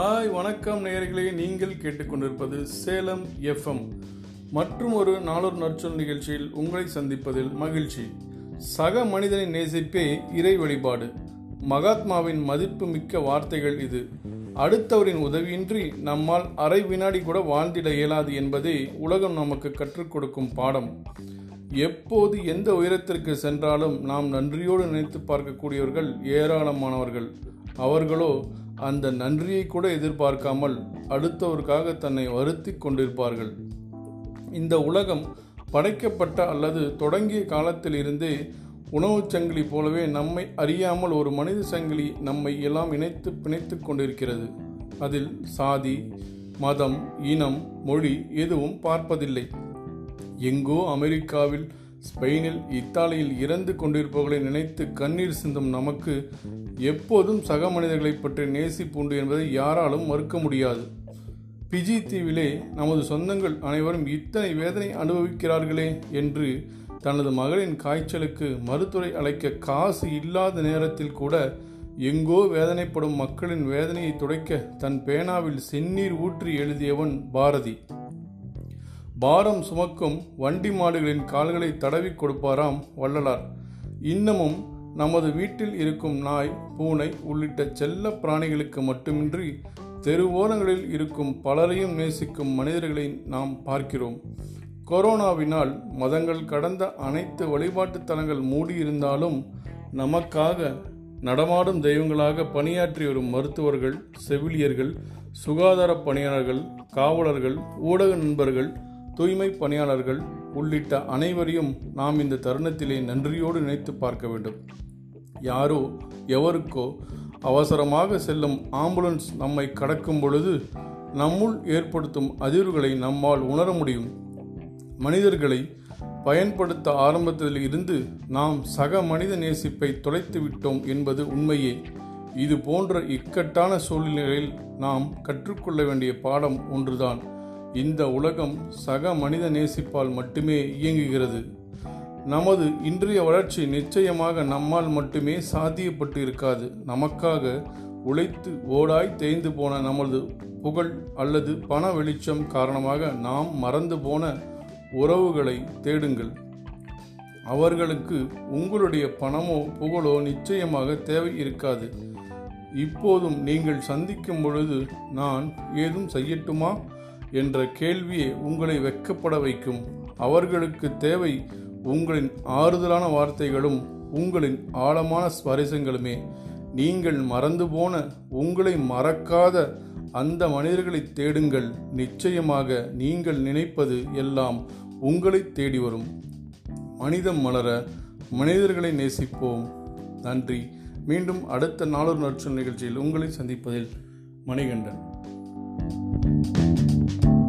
Hi வணக்கம் நேயர்களே. நீங்கள் கேட்டுக்கொண்டிருப்பது சேலம் எஃப்எம். மற்றும் ஒரு நாளொரு நற்சொல் நிகழ்ச்சியில் உங்களை சந்திப்பதில் மகிழ்ச்சி. சக மனிதனை நேசிப்பே இறை வழிபாடு. மகாத்மாவின் மதிப்பு மிக்க வார்த்தைகள் இது. அடுத்தவரின் உதவியின்றி நம்மால் அரை வினாடி கூட வாழ்ந்திட இயலாது என்பதே உலகம் நமக்கு கற்றுக் கொடுக்கும் பாடம். எப்போது எந்த உயரத்திற்கு சென்றாலும் நாம் நன்றியோடு நினைத்து பார்க்கக்கூடியவர்கள் ஏராளமானவர்கள். அவர்களோ அந்த நன்றியை கூட எதிர்பார்க்காமல் அடுத்தவருக்காக தன்னை வருத்தி கொண்டிருப்பார்கள். இந்த உலகம் படைக்கப்பட்ட அல்லது தொடங்கிய காலத்திலிருந்தே உணவுச் சங்கிலி போலவே நம்மை அறியாமல் ஒரு மனித சங்கிலி நம்மை எல்லாம் இணைத்து பிணைத்து கொண்டிருக்கிறது. அதில் சாதி மதம் இனம் மொழி எதுவும் பார்ப்பதில்லை. எங்கோ அமெரிக்காவில் ஸ்பெயினில் இத்தாலியில் இறந்து கொண்டிருப்பவர்களை நினைத்து கண்ணீர் சிந்தும் நமக்கு எப்போதும் சக மனிதர்களை பற்றி நேசிப்புண்டு என்பதை யாராலும் மறுக்க முடியாது. பிஜி தீவிலே நமது சொந்தங்கள் அனைவரும் இத்தனை வேதனை அனுபவிக்கிறார்களே என்று தனது மகளின் காய்ச்சலுக்கு மருத்துவரை அழைக்க காசு இல்லாத நேரத்தில் கூட எங்கோ வேதனைப்படும் மக்களின் வேதனையை துடைக்க தன் பேனாவில் செந்நீர் ஊற்றி எழுதியவன் பாரதி. பாரம் சுமக்கும் வண்டி மாடுகளின் கால்களை தடவி கொடுப்பாராம் வள்ளலார். இன்னமும் நமது வீட்டில் இருக்கும் நாய் பூனை உள்ளிட்ட செல்ல பிராணிகளுக்கு மட்டுமின்றி தெருவோரங்களில் இருக்கும் பலரையும் நேசிக்கும் மனிதர்களை நாம் பார்க்கிறோம். கொரோனாவினால் மதங்கள் கடந்த அனைத்து வழிபாட்டு தலங்கள் மூடியிருந்தாலும் நமக்காக நடமாடும் தெய்வங்களாக பணியாற்றி வரும் மருத்துவர்கள் செவிலியர்கள் சுகாதார பணியாளர்கள் காவலர்கள் ஊடக நண்பர்கள் தூய்மை பணியாளர்கள் உள்ளிட்ட அனைவரையும் நாம் இந்த தருணத்திலே நன்றியோடு நினைத்து பார்க்க வேண்டும். யாரோ எவருக்கோ அவசரமாக செல்லும் ஆம்புலன்ஸ் நம்மை கடக்கும் பொழுது நம்முள் ஏற்படுத்தும் அதிர்வுகளை நம்மால் உணர முடியும். மனிதர்களை பயன்படுத்த ஆரம்பத்தில் இருந்து நாம் சக மனித நேசிப்பை தொலைத்து விட்டோம் என்பது உண்மையே. இது போன்ற இக்கட்டான சூழ்நிலைகளில் நாம் கற்றுக்கொள்ள வேண்டிய பாடம் ஒன்றுதான். இந்த உலகம் சக மனித நேசிப்பால் மட்டுமே இயங்குகிறது. நமது இன்றைய வளர்ச்சி நிச்சயமாக நம்மால் மட்டுமே சாத்தியப்பட்டு இருக்காது நமக்காக உழைத்து ஓடாய் தேய்ந்து போன நமது புகழ் அல்லது பண வெளிச்சம் காரணமாக நாம் மறந்து போன உறவுகளை தேடுங்கள். அவர்களுக்கு உங்களுடைய பணமோ புகழோ நிச்சயமாக தேவை இருக்காது. இப்போதும் நீங்கள் சந்திக்கும் பொழுது நான் ஏதும் செய்யட்டுமா? என்ற கேள்வியே உங்களை வெக்கப்பட வைக்கும். அவர்களுக்கு தேவை உங்களின் ஆறுதலான வார்த்தைகளும் உங்களின் ஆழமான ஸ்பரிசங்களுமே நீங்கள் மறந்து போன உங்களை மறக்காத அந்த மனிதர்களை தேடுங்கள். நிச்சயமாக நீங்கள் நினைப்பது எல்லாம் உங்களை தேடி வரும். மனிதம் மலர மனிதர்களை நேசிப்போம். நன்றி. மீண்டும் அடுத்த நாளொரு நற்சொல் நிகழ்ச்சியில் உங்களை சந்திப்பதில் மணிகண்டன். Thank you.